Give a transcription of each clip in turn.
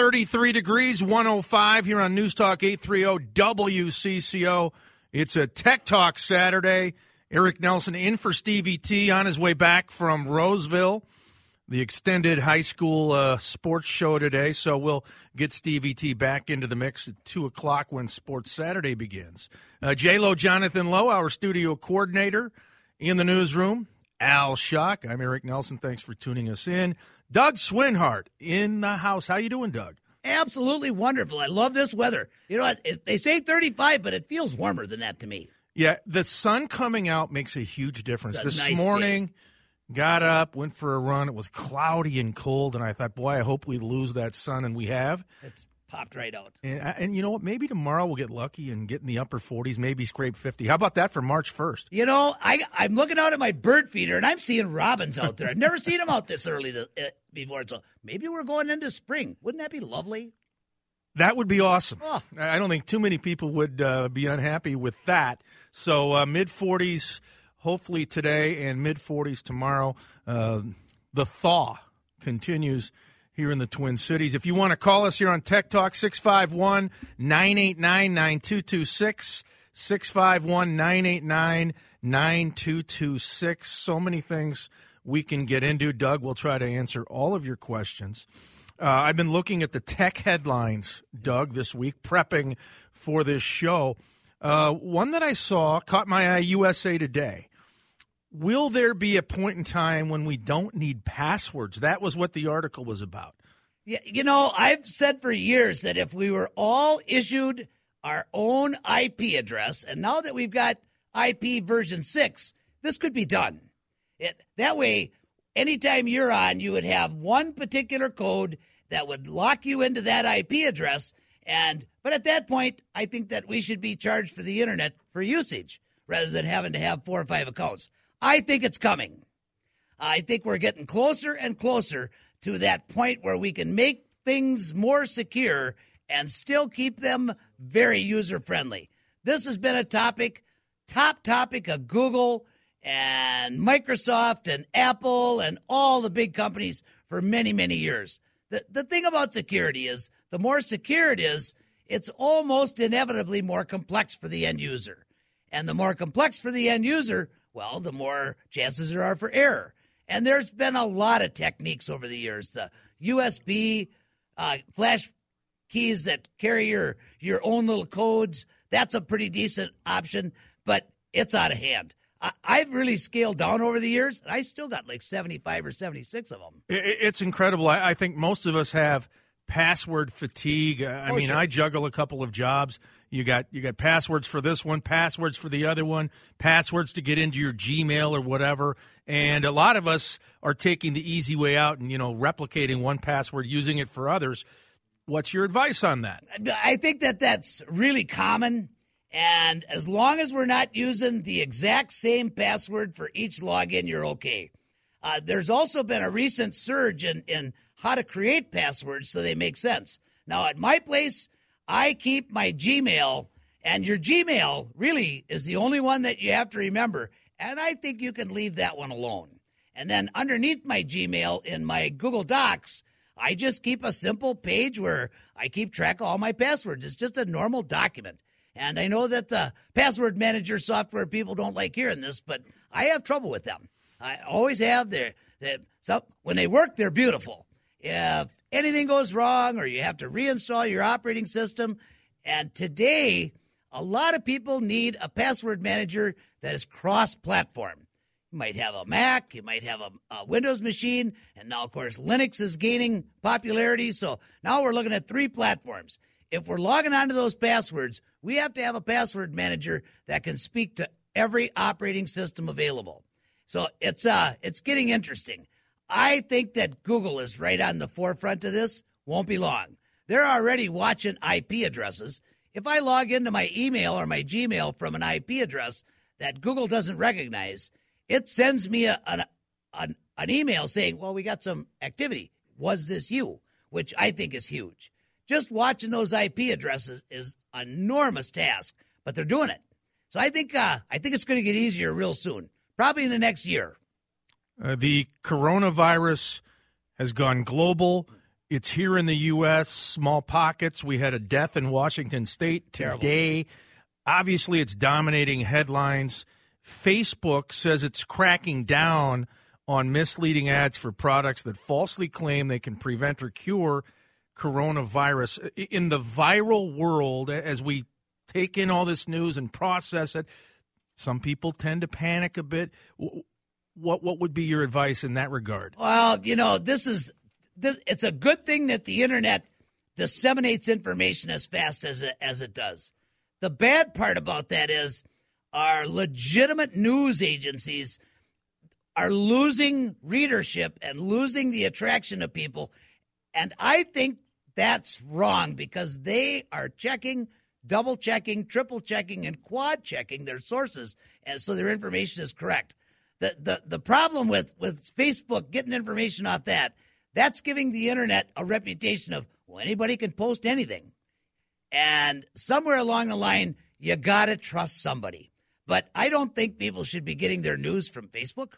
33 degrees, 105 here on News Talk 830 WCCO. It's a Tech Talk Saturday. Eric Nelson in for Stevie T on his way back from Roseville, the extended high school uh, sports show today. So we'll get Stevie T back into the mix at 2 o'clock when Sports Saturday begins. Uh, J-Lo Jonathan Lowe, our studio coordinator in the newsroom. Al Shock. I'm Eric Nelson. Thanks for tuning us in. Doug Swinhart in the house. How you doing, Doug? Absolutely wonderful. I love this weather. You know what? They say 35, but it feels warmer than that to me. Yeah, the sun coming out makes a huge difference. A This nice morning, day. got up, went for a run. It was cloudy and cold, and I thought, boy, I hope we lose that sun, and we have. It's popped right out. And, and you know what? Maybe tomorrow we'll get lucky and get in the upper 40s, maybe scrape 50. How about that for March 1st? You know, I, I'm looking out at my bird feeder and I'm seeing robins out there. I've never seen them out this early uh, before. So maybe we're going into spring. Wouldn't that be lovely? That would be awesome. Oh. I don't think too many people would uh, be unhappy with that. So uh, mid 40s, hopefully today, and mid 40s tomorrow. Uh, the thaw continues here in the Twin Cities. If you want to call us here on Tech Talk, 651 989 9226. 651 989 9226. So many things we can get into. Doug will try to answer all of your questions. Uh, I've been looking at the tech headlines, Doug, this week, prepping for this show. Uh, one that I saw caught my eye USA Today. Will there be a point in time when we don't need passwords? That was what the article was about. Yeah, you know, I've said for years that if we were all issued our own IP address, and now that we've got IP version 6, this could be done. It, that way, anytime you're on, you would have one particular code that would lock you into that IP address. And but at that point, I think that we should be charged for the internet for usage rather than having to have four or five accounts. I think it's coming. I think we're getting closer and closer to that point where we can make things more secure and still keep them very user friendly. This has been a topic, top topic of Google and Microsoft and Apple and all the big companies for many, many years. The, the thing about security is the more secure it is, it's almost inevitably more complex for the end user. And the more complex for the end user, well, the more chances there are for error. And there's been a lot of techniques over the years. The USB uh, flash keys that carry your, your own little codes, that's a pretty decent option, but it's out of hand. I, I've really scaled down over the years, and I still got like 75 or 76 of them. It's incredible. I, think most of us have password fatigue. I Oh, mean, sure. I juggle a couple of jobs. You got you got passwords for this one, passwords for the other one, passwords to get into your Gmail or whatever. And a lot of us are taking the easy way out and you know replicating one password, using it for others. What's your advice on that? I think that that's really common. And as long as we're not using the exact same password for each login, you're okay. Uh, there's also been a recent surge in, in how to create passwords so they make sense. Now, at my place, I keep my Gmail, and your Gmail really is the only one that you have to remember. And I think you can leave that one alone. And then underneath my Gmail in my Google Docs, I just keep a simple page where I keep track of all my passwords. It's just a normal document. And I know that the password manager software people don't like hearing this, but I have trouble with them. I always have. They're, so when they work, they're beautiful. If anything goes wrong or you have to reinstall your operating system. And today, a lot of people need a password manager that is cross platform. You might have a Mac, you might have a, a, Windows machine, and now, of course, Linux is gaining popularity. So now we're looking at three platforms. If we're logging onto those passwords, we have to have a password manager that can speak to every operating system available. So it's uh it's getting interesting. I think that Google is right on the forefront of this. Won't be long. They're already watching IP addresses. If I log into my email or my Gmail from an IP address that Google doesn't recognize, it sends me a, an, an, an email saying, well, we got some activity. Was this you? Which I think is huge. Just watching those IP addresses is an enormous task, but they're doing it. So I think uh, I think it's going to get easier real soon, probably in the next year. Uh, the coronavirus has gone global. It's here in the U.S., small pockets. We had a death in Washington State today. Terrible. Obviously, it's dominating headlines. Facebook says it's cracking down on misleading ads for products that falsely claim they can prevent or cure coronavirus. In the viral world, as we take in all this news and process it, some people tend to panic a bit. What what would be your advice in that regard? Well, you know, this is this, it's a good thing that the internet disseminates information as fast as it, as it does. The bad part about that is our legitimate news agencies are losing readership and losing the attraction of people. And I think that's wrong because they are checking, double checking, triple checking, and quad checking their sources, and so their information is correct. The, the, the problem with, with Facebook getting information off that, that's giving the internet a reputation of, well, anybody can post anything. And somewhere along the line, you got to trust somebody. But I don't think people should be getting their news from Facebook.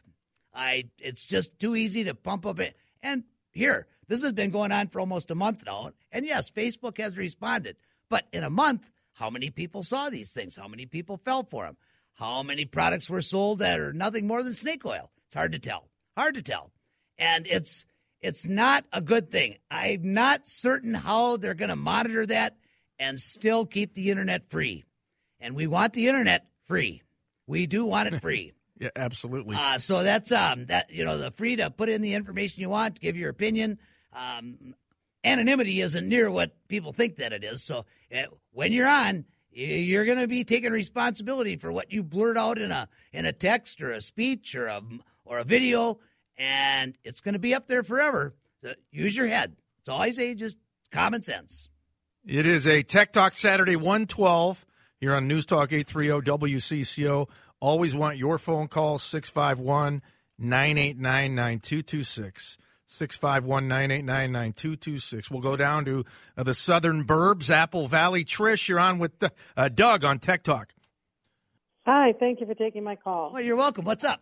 I it's just too easy to pump up it. And here, this has been going on for almost a month now. And yes, Facebook has responded. But in a month, how many people saw these things? How many people fell for them? How many products were sold that are nothing more than snake oil? It's hard to tell. Hard to tell. And it's it's not a good thing. I'm not certain how they're going to monitor that and still keep the internet free. And we want the internet free. We do want it free. yeah, absolutely. Uh, so that's um that you know the free to put in the information you want, give your opinion. Um, anonymity isn't near what people think that it is. So uh, when you're on, you're going to be taking responsibility for what you blurt out in a in a text or a speech or a or a video, and it's going to be up there forever. So use your head. It's all I say, just common sense. It is a Tech Talk Saturday 112 here on News Talk 830 WCCO. Always want your phone call 651 989 9226. 651 989 9226. We'll go down to uh, the southern burbs, Apple Valley. Trish, you're on with uh, Doug on Tech Talk. Hi, thank you for taking my call. Well, you're welcome. What's up?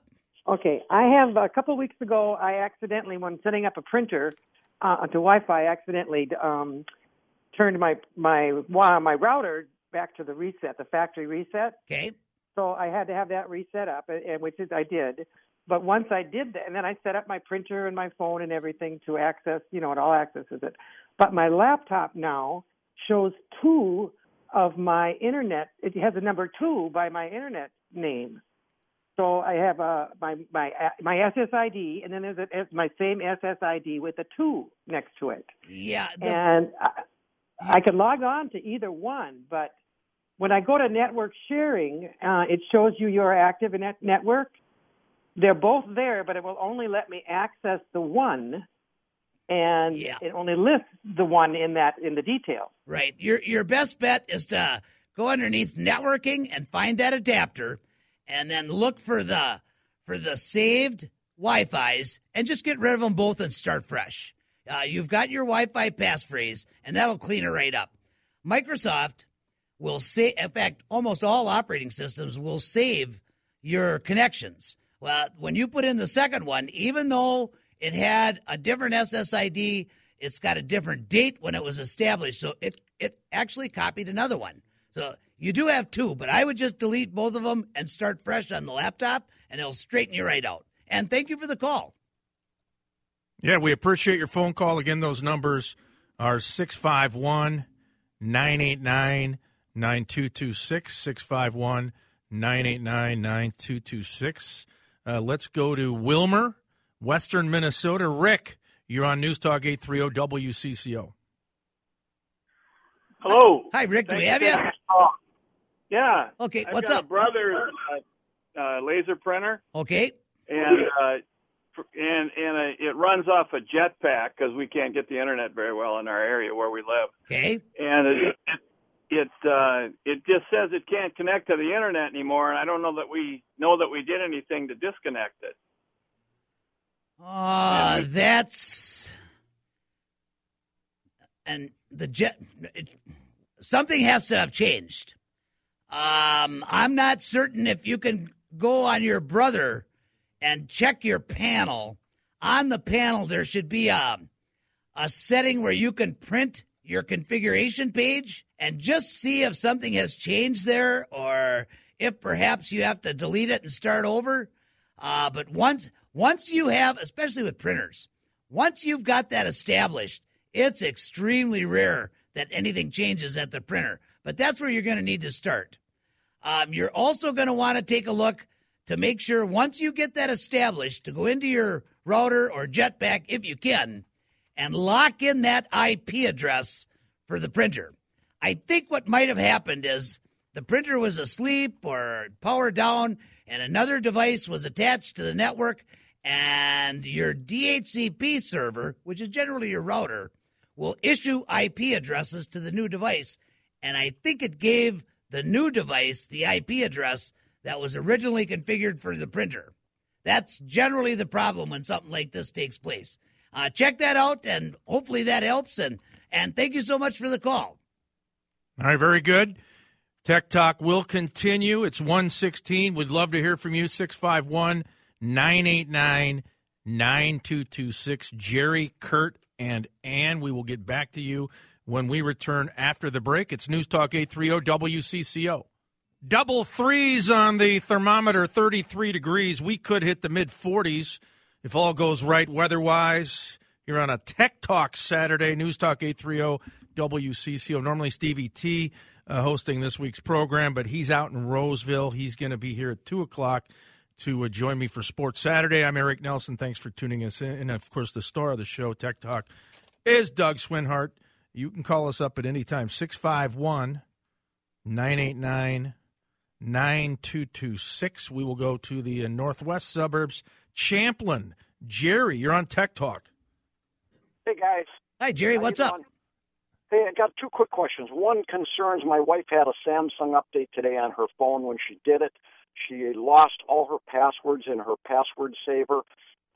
Okay, I have a couple weeks ago, I accidentally, when setting up a printer uh, to Wi Fi, accidentally um, turned my, my, my router back to the reset, the factory reset. Okay. So I had to have that reset up, and which is I did. But once I did that, and then I set up my printer and my phone and everything to access, you know, it all accesses it. But my laptop now shows two of my internet. It has a number two by my internet name. So I have a my my my SSID, and then there's a, my same SSID with a two next to it. Yeah, the, and I, I can log on to either one, but when I go to network sharing, uh, it shows you your active net network. They're both there, but it will only let me access the one, and yeah. it only lists the one in that in the details. Right. Your your best bet is to go underneath networking and find that adapter, and then look for the for the saved Wi-Fi's and just get rid of them both and start fresh. Uh, you've got your Wi-Fi passphrase, and that'll clean it right up. Microsoft will save. in fact, almost all operating systems will save your connections. Well, when you put in the second one, even though it had a different SSID, it's got a different date when it was established. So it, it actually copied another one. So you do have two, but I would just delete both of them and start fresh on the laptop, and it'll straighten you right out. And thank you for the call. Yeah, we appreciate your phone call. Again, those numbers are 651 989 9226. 651 989 9226. Uh, let's go to Willmar, Western Minnesota. Rick, you're on News Talk 830 WCCO. Hello. Hi, Rick. Do Thank we have you? taking. Yeah. Okay, I've what's got up? A brother, uh, uh, laser printer, Okay. and uh, and and uh, it runs off a jetpack because we can't get the internet very well in our area where we live, Okay. and it it it, uh, it just says it can't connect to the internet anymore, and I don't know that we know that we did anything to disconnect it. Uh, that's and the jet. Something has to have changed. Um, I'm not certain if you can go on your brother and check your panel. On the panel, there should be a a setting where you can print your configuration page and just see if something has changed there or if perhaps you have to delete it and start over. Uh, but once once you have, especially with printers, once you've got that established, it's extremely rare that anything changes at the printer. But that's where you're going to need to start. Um, you're also going to want to take a look to make sure once you get that established to go into your router or jetpack if you can and lock in that IP address for the printer. I think what might have happened is the printer was asleep or powered down and another device was attached to the network and your DHCP server, which is generally your router, will issue IP addresses to the new device. And I think it gave the new device the IP address that was originally configured for the printer. That's generally the problem when something like this takes place. Uh, check that out, and hopefully that helps. And and thank you so much for the call. All right, very good. Tech Talk will continue. It's 116. We'd love to hear from you. 651 989 9226. Jerry, Kurt, and Ann. We will get back to you when we return after the break. It's News Talk 830 WCCO. Double threes on the thermometer, 33 degrees. We could hit the mid 40s if all goes right weather wise. You're on a Tech Talk Saturday, News Talk 830 WCCO. Normally, Stevie T uh, hosting this week's program, but he's out in Roseville. He's going to be here at 2 o'clock to uh, join me for Sports Saturday. I'm Eric Nelson. Thanks for tuning us in. And of course, the star of the show, Tech Talk, is Doug Swinhart. You can call us up at any time, 651 989 9226. We will go to the uh, northwest suburbs. Champlin. Jerry, you're on Tech Talk. Hey guys. Hi, Jerry. How What's up? doing? Hey, I got two quick questions. One concerns my wife had a Samsung update today on her phone. When she did it, she lost all her passwords in her password saver.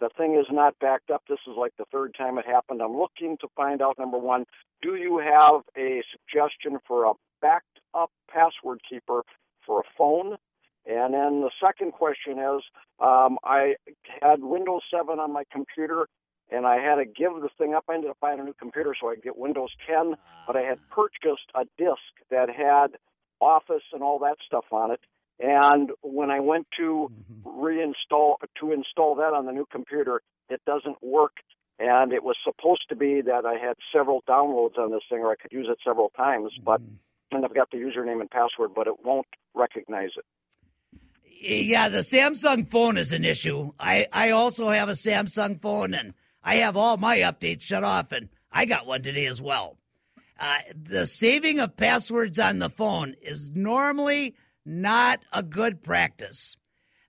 The thing is not backed up. This is like the third time it happened. I'm looking to find out number one, do you have a suggestion for a backed up password keeper for a phone? And then the second question is, um, I had Windows 7 on my computer, and I had to give the thing up. I ended up buying a new computer so I could get Windows 10, but I had ah. purchased a disk that had Office and all that stuff on it. And when I went to mm-hmm. reinstall to install that on the new computer, it doesn't work. And it was supposed to be that I had several downloads on this thing, or I could use it several times. But mm-hmm. and I've got the username and password, but it won't recognize it. Yeah, the Samsung phone is an issue. I, I also have a Samsung phone, and I have all my updates shut off, and I got one today as well. Uh, the saving of passwords on the phone is normally not a good practice.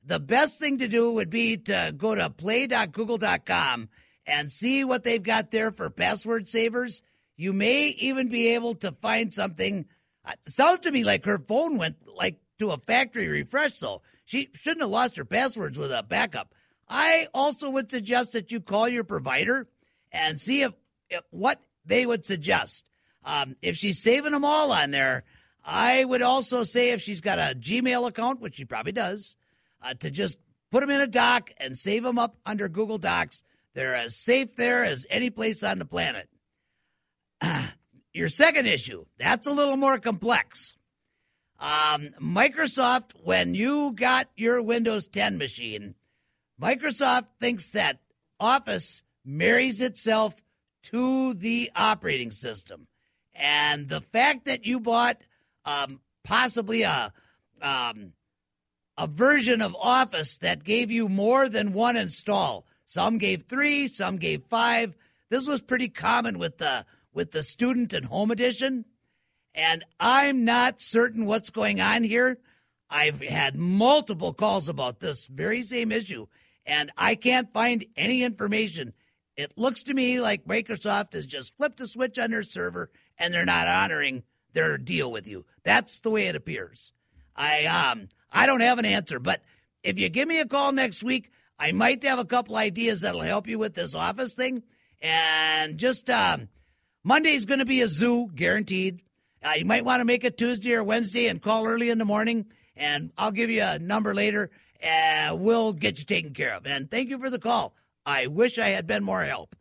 The best thing to do would be to go to play.google.com and see what they've got there for password savers. You may even be able to find something. uh, Sounds to me like her phone went like to a factory refresh, so she shouldn't have lost her passwords with a backup. I also would suggest that you call your provider and see if, if what they would suggest. Um, if she's saving them all on there, I would also say if she's got a Gmail account, which she probably does, uh, to just put them in a doc and save them up under Google Docs. They're as safe there as any place on the planet. Your second issue, that's a little more complex. Um, Microsoft, when you got your Windows 10 machine, Microsoft thinks that Office marries itself to the operating system. And the fact that you bought um, possibly a um, a version of Office that gave you more than one install. Some gave three, some gave five. This was pretty common with the with the student and home edition. And I'm not certain what's going on here. I've had multiple calls about this very same issue, and I can't find any information. It looks to me like Microsoft has just flipped a switch on their server and they're not honoring their deal with you. That's the way it appears. I um I don't have an answer, but if you give me a call next week, I might have a couple ideas that'll help you with this office thing. And just um, Monday's going to be a zoo, guaranteed. Uh, you might want to make it Tuesday or Wednesday and call early in the morning, and I'll give you a number later. And we'll get you taken care of. And thank you for the call. I wish I had been more help.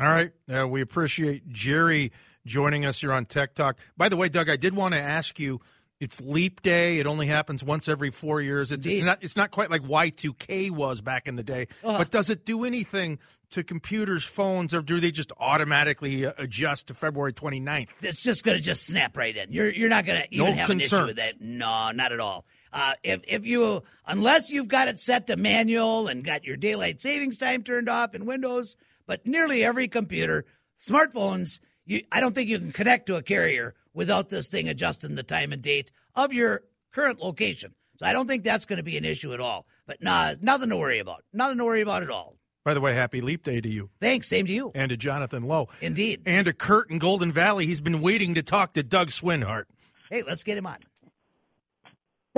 All right. Uh, we appreciate Jerry joining us here on Tech Talk. By the way, Doug, I did want to ask you. It's leap day. It only happens once every four years. It's, it's not. It's not quite like Y two K was back in the day. Uh-huh. But does it do anything to computers, phones, or do they just automatically uh, adjust to February 29th? It's just going to just snap right in. You're you're not going to even No have an issue with that. No, not at all. Uh, if if you unless you've got it set to manual and got your daylight savings time turned off in Windows, but nearly every computer, smartphones, you I don't think you can connect to a carrier without this thing adjusting the time and date of your current location. So I don't think that's going to be an issue at all. But nah, nothing to worry about. Nothing to worry about at all. By the way, happy leap day to you Thanks. Same to you. and to Jonathan Lowe. Indeed. And to Kurt in Golden Valley. He's been waiting to talk to Doug Swinhart. Hey, let's get him on.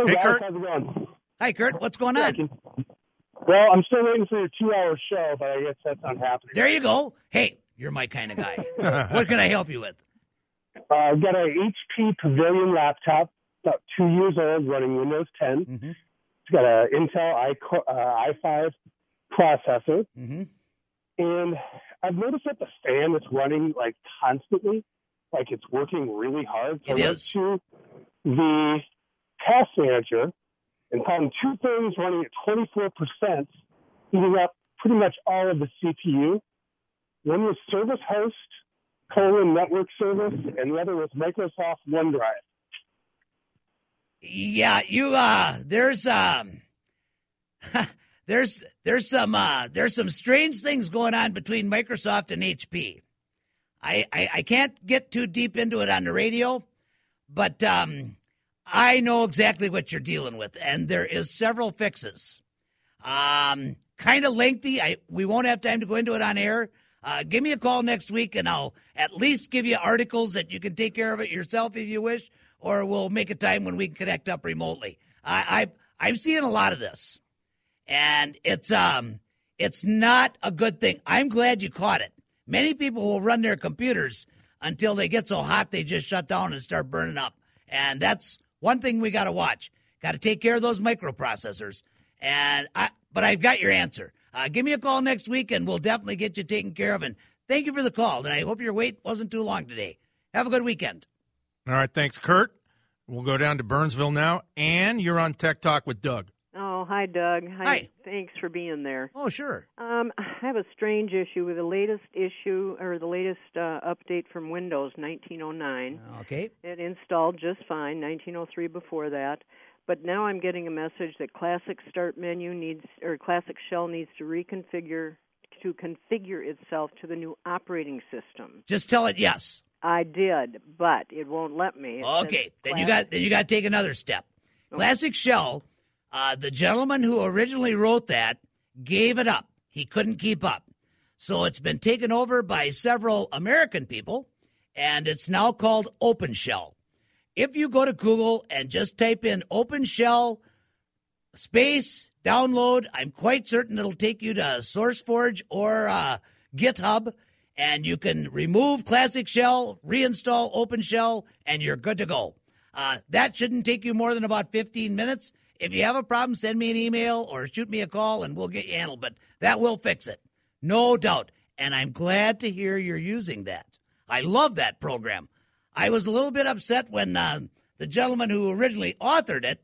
Hey, guys, Kurt. how's it going? Hi, Kurt. What's going on? Well, I'm still waiting for your two-hour show, but I guess that's not happening. There you go. Hey, you're my kind of guy. what can I help you with? Uh, I've got a HP Pavilion laptop, about two years old, running Windows 10. Mm-hmm. It's got an Intel i uh, i5 processor, Mm-hmm. and I've noticed that the fan is running like constantly, like it's working really hard. So It is. to the task manager and found two things running at 24%, eating up pretty much all of the CPU. One was Service Host, colon network service, and the other was Microsoft OneDrive. Yeah, you uh there's um there's there's some uh there's some strange things going on between Microsoft and HP. I, I I can't get too deep into it on the radio, but um I know exactly what you're dealing with and there is several fixes. Um kind of lengthy. I we won't have time to go into it on air. Uh, give me a call next week and I'll at least give you articles that you can take care of it yourself if you wish, or we'll make a time when we can connect up remotely. I, I I'm seeing a lot of this, and it's um it's not a good thing. I'm glad you caught it. Many people will run their computers until they get so hot they just shut down and start burning up, and that's one thing we got to watch. Got to take care of those microprocessors. And I, but I've got your answer. Uh, give me a call next week, and we'll definitely get you taken care of. And thank you for the call. And I hope your wait wasn't too long today. Have a good weekend. All right, thanks, Kurt. We'll go down to Burnsville now. And you're on Tech Talk with Doug. Hi, Doug. Hi. Thanks for being there. Oh, sure. Um, I have a strange issue with the latest issue or the latest uh, update from Windows 1909. Okay. It installed just fine. 1903 before that, but now I'm getting a message that Classic Start menu needs or Classic Shell needs to reconfigure to configure itself to the new operating system. Just tell it yes. I did, but it won't let me. It Okay. Then you got then you got to take another step. Classic Shell. Uh, the gentleman who originally wrote that gave it up. He couldn't keep up. So it's been taken over by several American people, and it's now called OpenShell. If you go to Google and just type in OpenShell space download, I'm quite certain it'll take you to SourceForge or uh, GitHub, and you can remove Classic Shell, reinstall OpenShell, and you're good to go. Uh, that shouldn't take you more than about 15 minutes. If you have a problem, send me an email or shoot me a call, and we'll get you handled. But that will fix it, no doubt. And I'm glad to hear you're using that. I love that program. I was a little bit upset when uh, the gentleman who originally authored it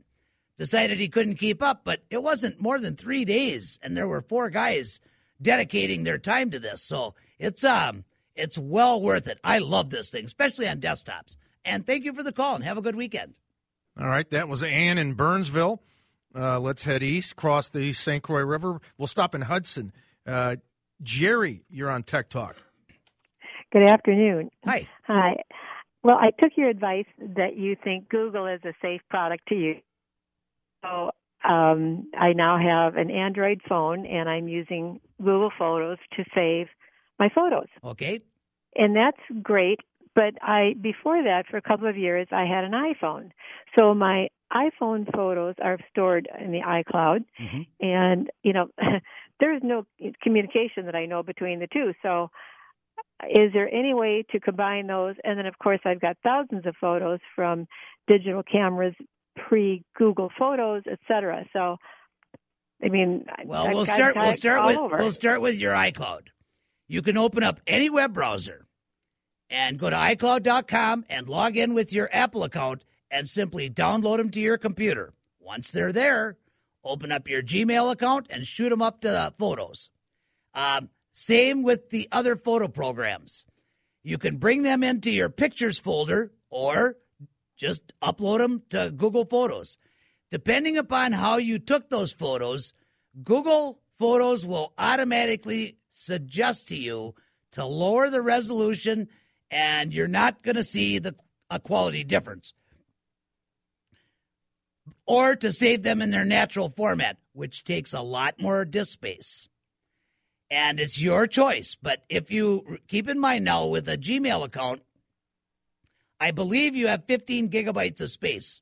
decided he couldn't keep up, but it wasn't more than three days, and there were four guys dedicating their time to this. So it's um it's well worth it. I love this thing, especially on desktops. And thank you for the call and have a good weekend. All right, that was Ann in Burnsville. Uh, let's head east, cross the St. Croix River. We'll stop in Hudson. Uh, Jerry, you're on Tech Talk. Good afternoon. Hi. Hi. Well, I took your advice that you think Google is a safe product to use. So um, I now have an Android phone and I'm using Google Photos to save my photos. Okay. And that's great. But I before that for a couple of years I had an iPhone. So my iPhone photos are stored in the iCloud Mm-hmm. and you know there's no communication that I know between the two. So is there any way to combine those? And then of course I've got thousands of photos from digital cameras pre Google Photos, etc. So I mean, Well, I've we'll start. We'll start with over. we'll start with your iCloud. You can open up any web browser and go to iCloud.com and log in with your Apple account and simply download them to your computer. Once they're there, open up your Gmail account and shoot them up to the photos. Um, same with the other photo programs. You can bring them into your pictures folder or just upload them to Google Photos. Depending upon how you took those photos, Google Photos will automatically suggest to you to lower the resolution and you're not going to see the a quality difference. Or to save them in their natural format, which takes a lot more disk space. And it's your choice. But if you keep in mind now with a Gmail account, I believe you have 15 gigabytes of space.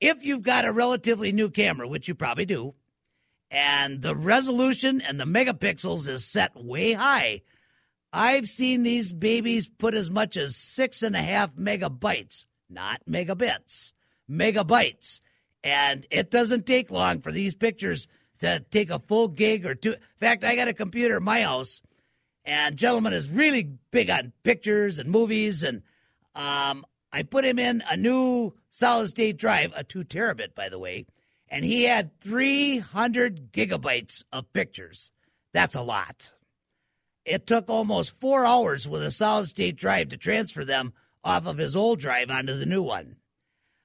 If you've got a relatively new camera, which you probably do, and the resolution and the megapixels is set way high, I've seen these babies put as much as six and a half megabytes, not megabits, megabytes. And it doesn't take long for these pictures to take a full gig or two. In fact, I got a computer in my house, and gentleman is really big on pictures and movies. And um, I put him in a new solid state drive, a two terabit, by the way, and he had 300 gigabytes of pictures. That's a lot. It took almost four hours with a solid state drive to transfer them off of his old drive onto the new one.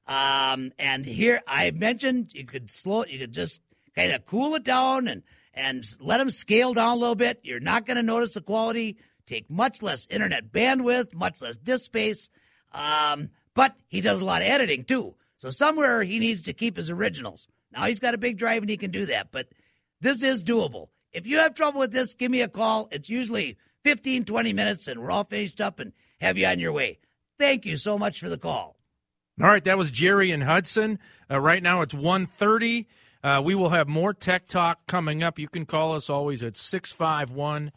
Um, and here I mentioned you could slow, you could just kind of cool it down and and let them scale down a little bit. You're not going to notice the quality. Take much less internet bandwidth, much less disk space. Um, but he does a lot of editing too. So somewhere he needs to keep his originals. Now he's got a big drive and he can do that. But this is doable. If you have trouble with this, give me a call. It's usually 15, 20 minutes and we're all finished up and have you on your way. Thank you so much for the call. All right, that was Jerry in Hudson. Uh, right now it's 1.30. Uh, we will have more Tech Talk coming up. You can call us always at 651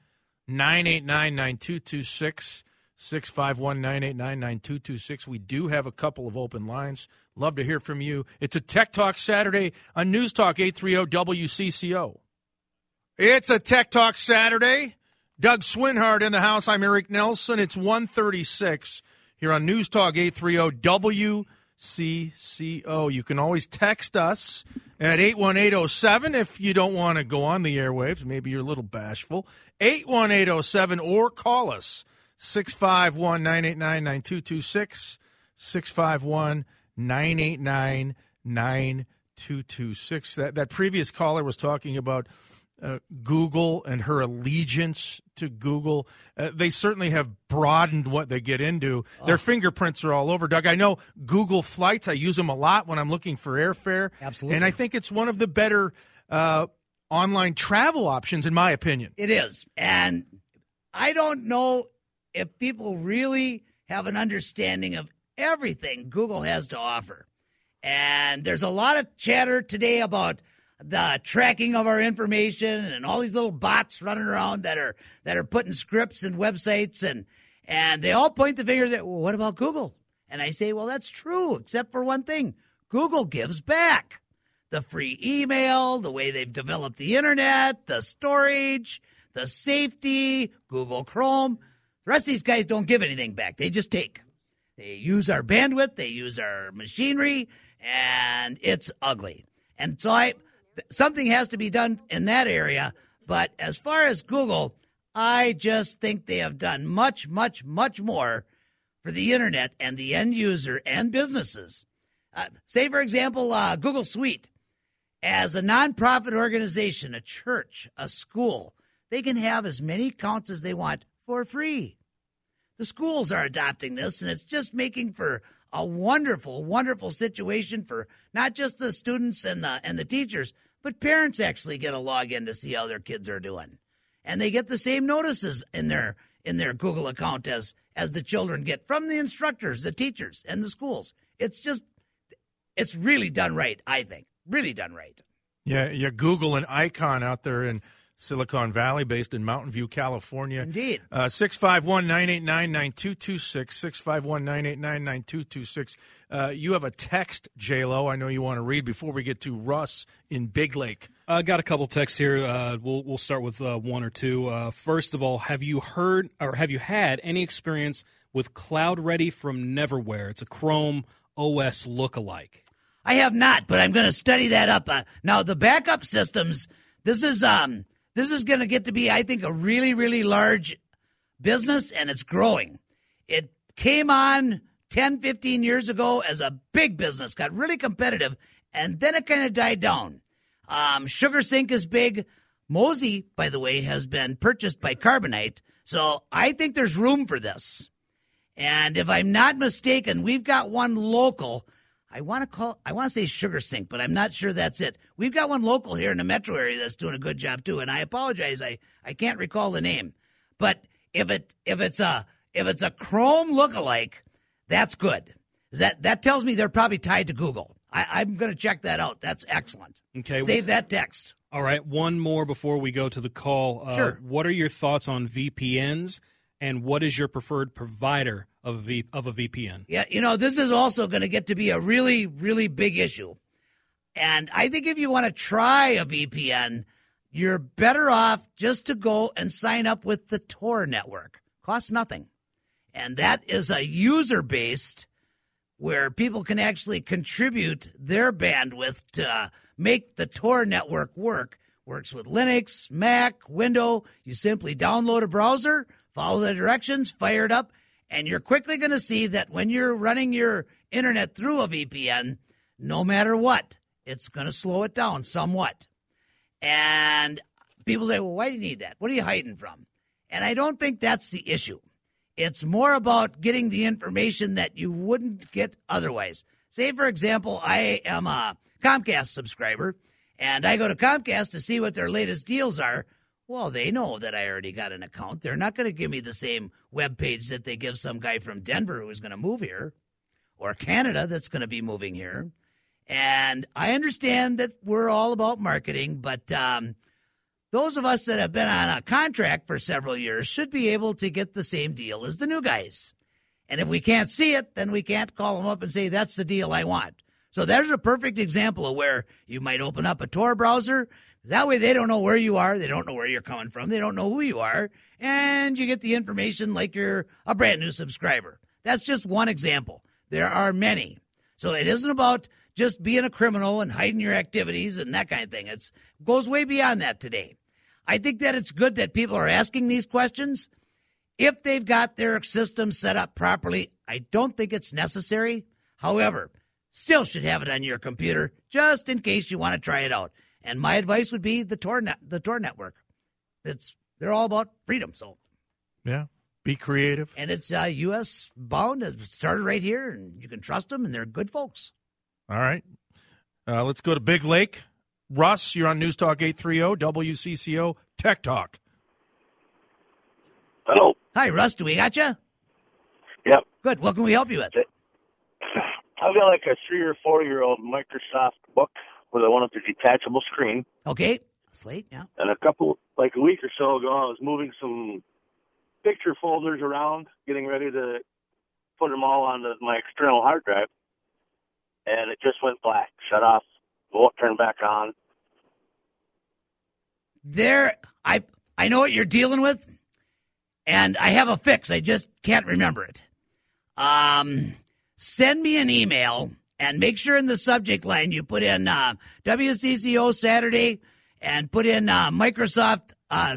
989 9226. 651 989 9226. We do have a couple of open lines. Love to hear from you. It's a Tech Talk Saturday on News Talk 830 WCCO. It's a Tech Talk Saturday. Doug Swinhart in the house. I'm Eric Nelson. It's 136 here on News Talk 830 WCCO. You can always text us at 81807 if you don't want to go on the airwaves. Maybe you're a little bashful. 81807 or call us 651 989 9226. 651 989 9226. That that previous caller was talking about uh, Google and her allegiance to Google. Uh, they certainly have broadened what they get into. Their fingerprints are all over. Doug, I know Google Flights. I use them a lot when I'm looking for airfare. Absolutely. and I think it's one of the better uh, online travel options, in my opinion. It is. And I don't know if people really have an understanding of everything Google has to offer. And there's a lot of chatter today about the tracking of our information and all these little bots running around that are that are putting scripts and websites and and they all point the fingers at well, what about Google? And I say, well, that's true, except for one thing. Google gives back. The free email, the way they've developed the internet, the storage, the safety, Google Chrome. The rest of these guys don't give anything back. They just take. They use our bandwidth, they use our machinery, and it's ugly. And so I, something has to be done in that area. But as far as Google, I just think they have done much, much, much more for the internet and the end user and businesses. Uh, say, for example, uh, Google Suite. As a nonprofit organization, a church, a school, they can have as many accounts as they want for free. The schools are adopting this, and it's just making for a wonderful, wonderful situation for not just the students and the and the teachers, but parents actually get a login to see how their kids are doing, and they get the same notices in their in their Google account as as the children get from the instructors, the teachers, and the schools. It's just, it's really done right. I think really done right. Yeah, you Google an icon out there in Silicon Valley, based in Mountain View, California. Indeed. Uh, 651 989 9226. 651 989 9226. Uh, You have a text, Lo. I know you want to read before we get to Russ in Big Lake. I uh, got a couple texts here. Uh, we'll we'll start with uh, one or two. Uh, first of all, have you heard or have you had any experience with CloudReady from Neverware? It's a Chrome OS lookalike. I have not, but I'm going to study that up. Uh, now the backup systems. This is um this is going to get to be, I think, a really really large business, and it's growing. It came on 10, 15 years ago as a big business, got really competitive, and then it kind of died down. Um, SugarSync is big. Mozy, by the way, has been purchased by Carbonite, so I think there's room for this. And if I'm not mistaken, we've got one local I want to call I want to say SugarSync, but I'm not sure that's it. We've got one local here in the metro area that's doing a good job too, and I apologize, I, I can't recall the name. But if it if it's a if it's a Chrome lookalike, that's good. That that tells me they're probably tied to Google. I, am going to check that out. That's excellent. Okay, save that text. All right, one more before we go to the call. Uh, sure. What are your thoughts on VPNs, and what is your preferred provider of a, v, of a VPN. Yeah, you know, this is also going to get to be a really, really big issue. And I think if you want to try a VPN, you're better off just to go and sign up with the Tor network. Costs nothing. And that is a user based where people can actually contribute their bandwidth to uh, make the Tor network work. Works with Linux, Mac, Windows. You simply download a browser, follow the directions, fire it up, and you're quickly going to see that when you're running your internet through a VPN, no matter what, it's going to slow it down somewhat. And people say, well, why do you need that? What are you hiding from? And I don't think that's the issue. It's more about getting the information that you wouldn't get otherwise. Say, for example, I am a Comcast subscriber and I go to Comcast to see what their latest deals are. Well, they know that I already got an account. They're not going to give me the same web page that they give some guy from Denver who is going to move here or Canada that's going to be moving here. And I understand that we're all about marketing, but um, those of us that have been on a contract for several years should be able to get the same deal as the new guys. And if we can't see it, then we can't call them up and say, that's the deal I want. So there's a perfect example of where you might open up a Tor browser that way, they don't know where you are. They don't know where you're coming from. They don't know who you are. And you get the information like you're a brand new subscriber. That's just one example. There are many. So it isn't about just being a criminal and hiding your activities and that kind of thing. It goes way beyond that today. I think that it's good that people are asking these questions. If they've got their system set up properly, I don't think it's necessary. However, still should have it on your computer just in case you want to try it out. And my advice would be the Tor net, the Tor network. It's they're all about freedom. So yeah, be creative. And it's uh, U.S. bound. It started right here, and you can trust them, and they're good folks. All right, uh, let's go to Big Lake. Russ, you're on News Talk 830 WCCO Tech Talk. Hello. Hi, Russ. Do we got you? Yep. Good. What can we help you with? I've got like a three or four year old Microsoft book with a one of the detachable screen. Okay. Slate, yeah. And a couple, like a week or so ago, I was moving some picture folders around, getting ready to put them all on the, my external hard drive, and it just went black, shut off, won't turn back on. There, I I know what you're dealing with, and I have a fix. I just can't remember it. Um, send me an email and make sure in the subject line you put in uh, WCCO Saturday and put in uh, Microsoft uh,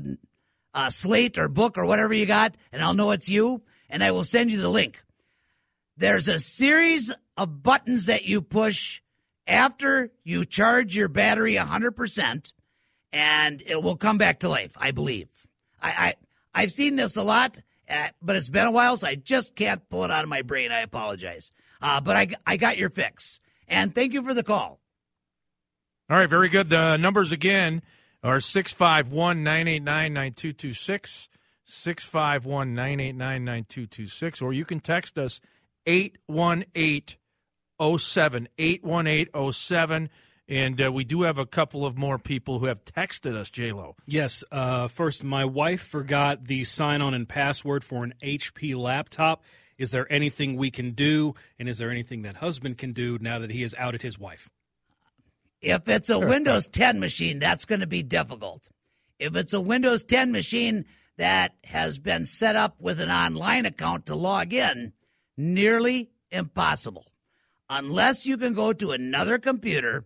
uh, slate or book or whatever you got, and I'll know it's you, and I will send you the link. There's a series of buttons that you push after you charge your battery 100%, and it will come back to life, I believe. I, I, I've seen this a lot, uh, but it's been a while, so I just can't pull it out of my brain. I apologize. Uh, but I, I got your fix. And thank you for the call. All right, very good. The numbers again are 651 989 9226. 651 989 9226. Or you can text us 81807. 81807. And uh, we do have a couple of more people who have texted us, JLo. Yes. Uh, first, my wife forgot the sign on and password for an HP laptop. Is there anything we can do? And is there anything that husband can do now that he has outed his wife? If it's a Windows 10 machine, that's going to be difficult. If it's a Windows 10 machine that has been set up with an online account to log in, nearly impossible. Unless you can go to another computer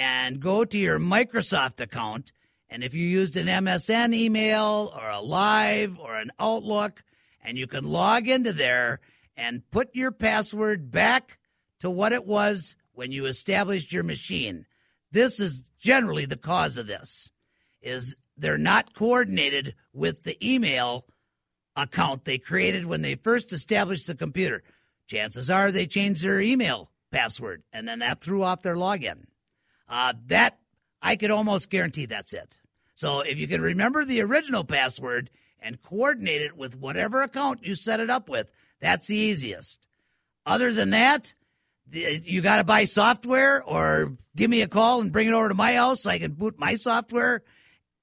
and go to your Microsoft account. And if you used an MSN email or a Live or an Outlook, and you can log into there and put your password back to what it was when you established your machine. This is generally the cause of this is they're not coordinated with the email account they created when they first established the computer. Chances are they changed their email password and then that threw off their login. Uh, that I could almost guarantee that's it. So if you can remember the original password and coordinate it with whatever account you set it up with, that's the easiest. Other than that, you got to buy software or give me a call and bring it over to my house so I can boot my software.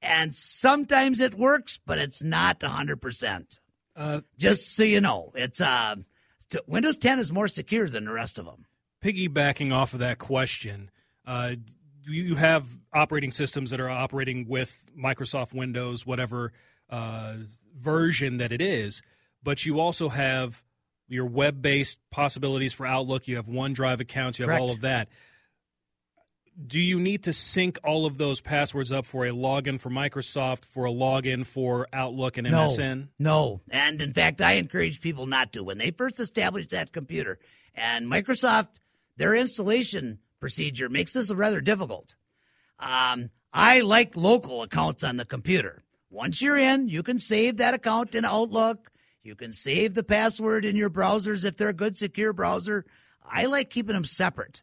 And sometimes it works, but it's not 100%. Uh, Just so you know, it's uh, Windows 10 is more secure than the rest of them. Piggybacking off of that question, uh, you have operating systems that are operating with Microsoft Windows, whatever uh, version that it is, but you also have your web based possibilities for Outlook. You have OneDrive accounts. You have Correct. all of that. Do you need to sync all of those passwords up for a login for Microsoft, for a login for Outlook and MSN? No, no. And in fact, I encourage people not to. When they first established that computer, and Microsoft, their installation procedure makes this rather difficult. Um, I like local accounts on the computer. Once you're in, you can save that account in Outlook. You can save the password in your browsers if they're a good, secure browser. I like keeping them separate.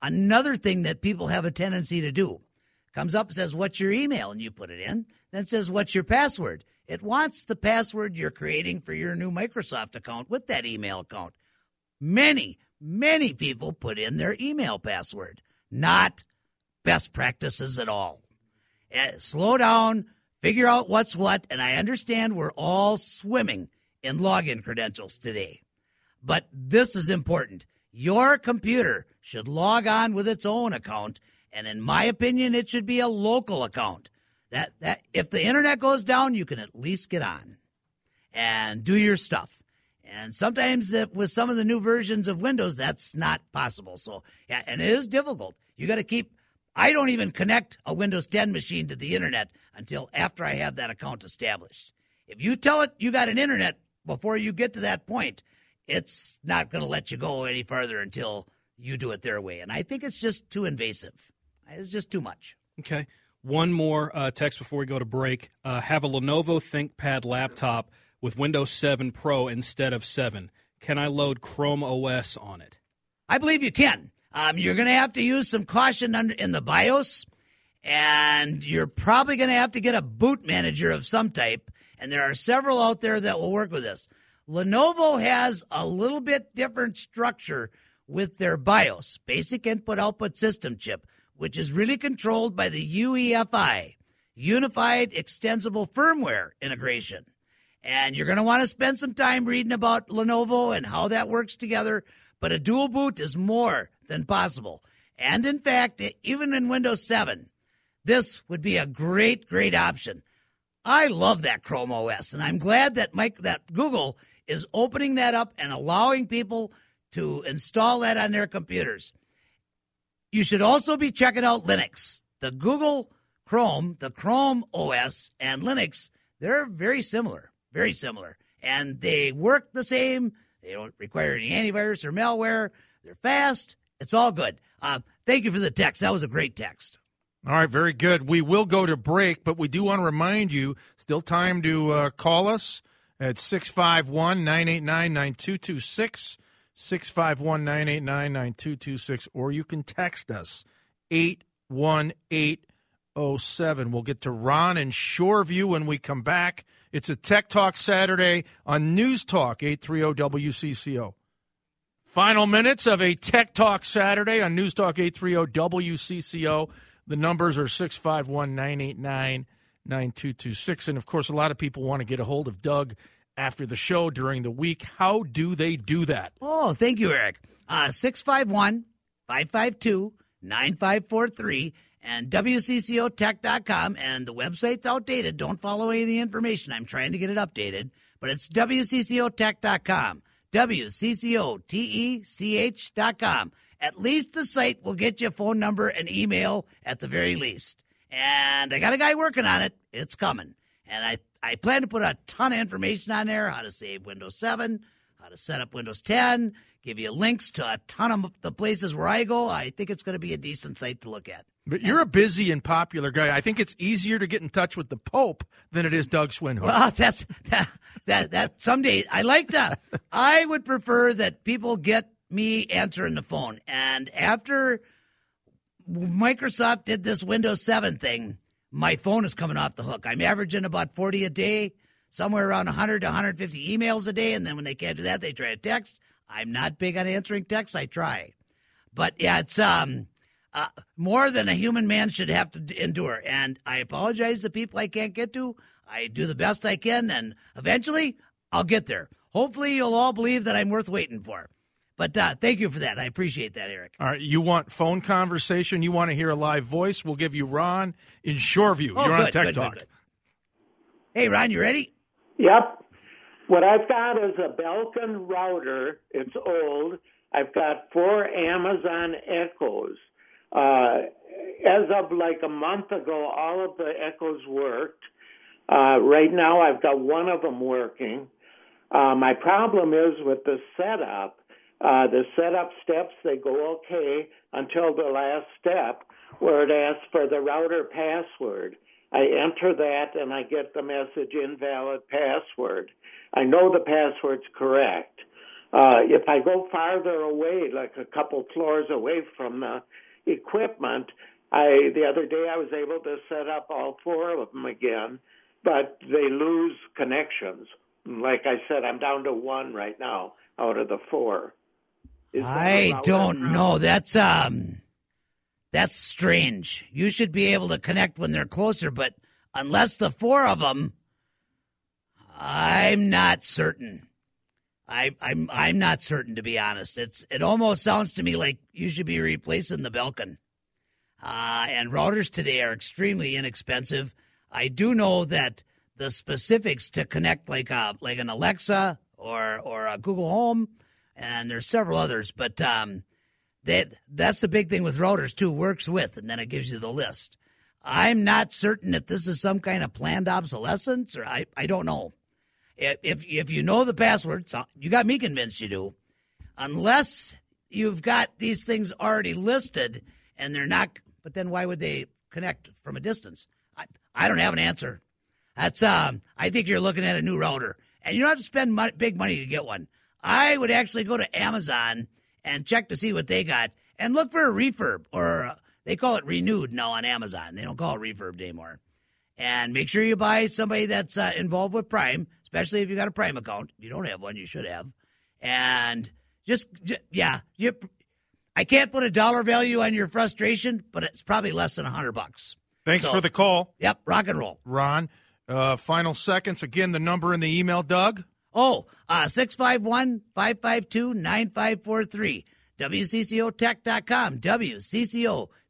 Another thing that people have a tendency to do comes up says, What's your email? And you put it in. Then says, What's your password? It wants the password you're creating for your new Microsoft account with that email account. Many, many people put in their email password, not best practices at all. Uh, slow down, figure out what's what, and I understand we're all swimming in login credentials today. But this is important. Your computer should log on with its own account, and in my opinion, it should be a local account. That that if the internet goes down, you can at least get on and do your stuff. And sometimes with some of the new versions of Windows, that's not possible. So, yeah, and it is difficult. You got to keep. I don't even connect a Windows 10 machine to the internet until after I have that account established. If you tell it you got an internet before you get to that point, it's not going to let you go any further until you do it their way. And I think it's just too invasive. It's just too much. Okay. One more uh, text before we go to break. Uh, have a Lenovo ThinkPad laptop with Windows 7 Pro instead of 7. Can I load Chrome OS on it? I believe you can. Um, you're going to have to use some caution under, in the BIOS, and you're probably going to have to get a boot manager of some type. And there are several out there that will work with this. Lenovo has a little bit different structure with their BIOS, basic input output system chip, which is really controlled by the UEFI, Unified Extensible Firmware Integration. And you're going to want to spend some time reading about Lenovo and how that works together. But a dual boot is more than possible. And in fact, even in Windows 7, this would be a great, great option. I love that Chrome OS, and I'm glad that Mike, that Google is opening that up and allowing people to install that on their computers. You should also be checking out Linux. The Google Chrome, the Chrome OS and Linux, they're very similar, very similar. And they work the same. They don't require any antivirus or malware. They're fast. It's all good. Uh, thank you for the text. That was a great text. All right, very good. We will go to break, but we do want to remind you still time to uh, call us at 651 989 9226. 651 989 9226, or you can text us 81807. We'll get to Ron and Shoreview when we come back. It's a Tech Talk Saturday on News Talk 830 WCCO. Final minutes of a Tech Talk Saturday on News Talk 830 WCCO. The numbers are 651 989 9226. And of course, a lot of people want to get a hold of Doug after the show during the week. How do they do that? Oh, thank you, Eric. Uh, 651 552 9543 and WCCOtech.com. And the website's outdated. Don't follow any of the information. I'm trying to get it updated, but it's WCCOtech.com. WCCOTECH.com. At least the site will get you a phone number and email at the very least. And I got a guy working on it. It's coming. And I, I plan to put a ton of information on there how to save Windows 7, how to set up Windows 10, give you links to a ton of the places where I go. I think it's going to be a decent site to look at. But you're a busy and popular guy. I think it's easier to get in touch with the Pope than it is Doug Swinhook. Well, that's that that that someday I like that. I would prefer that people get me answering the phone. And after Microsoft did this Windows 7 thing, my phone is coming off the hook. I'm averaging about 40 a day, somewhere around 100 to 150 emails a day. And then when they can't do that, they try to text. I'm not big on answering texts. I try. But yeah, it's um, uh, more than a human man should have to endure. And I apologize to people I can't get to. I do the best I can, and eventually I'll get there. Hopefully, you'll all believe that I'm worth waiting for. But uh, thank you for that. I appreciate that, Eric. All right, you want phone conversation? You want to hear a live voice? We'll give you Ron in Shoreview. Oh, You're good, on Tech good, good, Talk. good. Hey, Ron, you ready? Yep. What I've got is a Belkin router. It's old. I've got four Amazon Echoes. Uh, as of like a month ago, all of the Echoes worked. Uh, right now, I've got one of them working. Uh, my problem is with the setup. Uh, the setup steps, they go okay until the last step where it asks for the router password. I enter that and I get the message invalid password. I know the password's correct. Uh, if I go farther away, like a couple floors away from the equipment, I the other day I was able to set up all four of them again, but they lose connections. Like I said, I'm down to one right now out of the four. Is I don't know. That's um, that's strange. You should be able to connect when they're closer, but unless the four of them, I'm not certain. I, I'm I'm not certain to be honest. It's it almost sounds to me like you should be replacing the Belkin. Uh, and routers today are extremely inexpensive. I do know that the specifics to connect like a like an Alexa or or a Google Home, and there's several others, but um, that that's the big thing with routers too. Works with, and then it gives you the list. I'm not certain if this is some kind of planned obsolescence, or I I don't know. If if, you know the password, you got me convinced you do. Unless you've got these things already listed and they're not, but then why would they connect from a distance? I I don't have an answer. That's um. I think you're looking at a new router, and you don't have to spend big money to get one. I would actually go to Amazon and check to see what they got, and look for a refurb, or uh, they call it renewed now on Amazon. They don't call it refurb anymore. And make sure you buy somebody that's uh, involved with Prime, especially if you got a Prime account. If you don't have one, you should have. And just, j- yeah, you. I can't put a dollar value on your frustration, but it's probably less than a hundred bucks. Thanks So- for the call. Yep, rock and roll. Ron. Uh, final seconds. Again, the number in the email, Doug. Oh, uh, 651 552 9543. WCCOtech.com.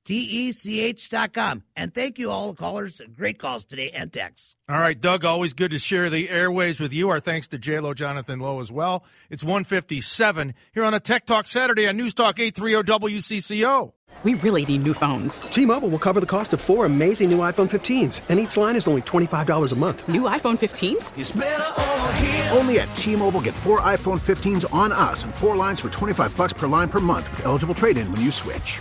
WCCOTECH.com. And thank you, all the callers. Great calls today and texts. All right, Doug, always good to share the airways with you. Our thanks to JLo Jonathan Lowe as well. It's 157 here on a Tech Talk Saturday on News Talk 830 WCCO. We really need new phones. T-Mobile will cover the cost of four amazing new iPhone 15s, and each line is only $25 a month. New iPhone 15s? Only at T-Mobile get four iPhone 15s on us and four lines for 25 bucks per line per month with eligible trade-in when you switch.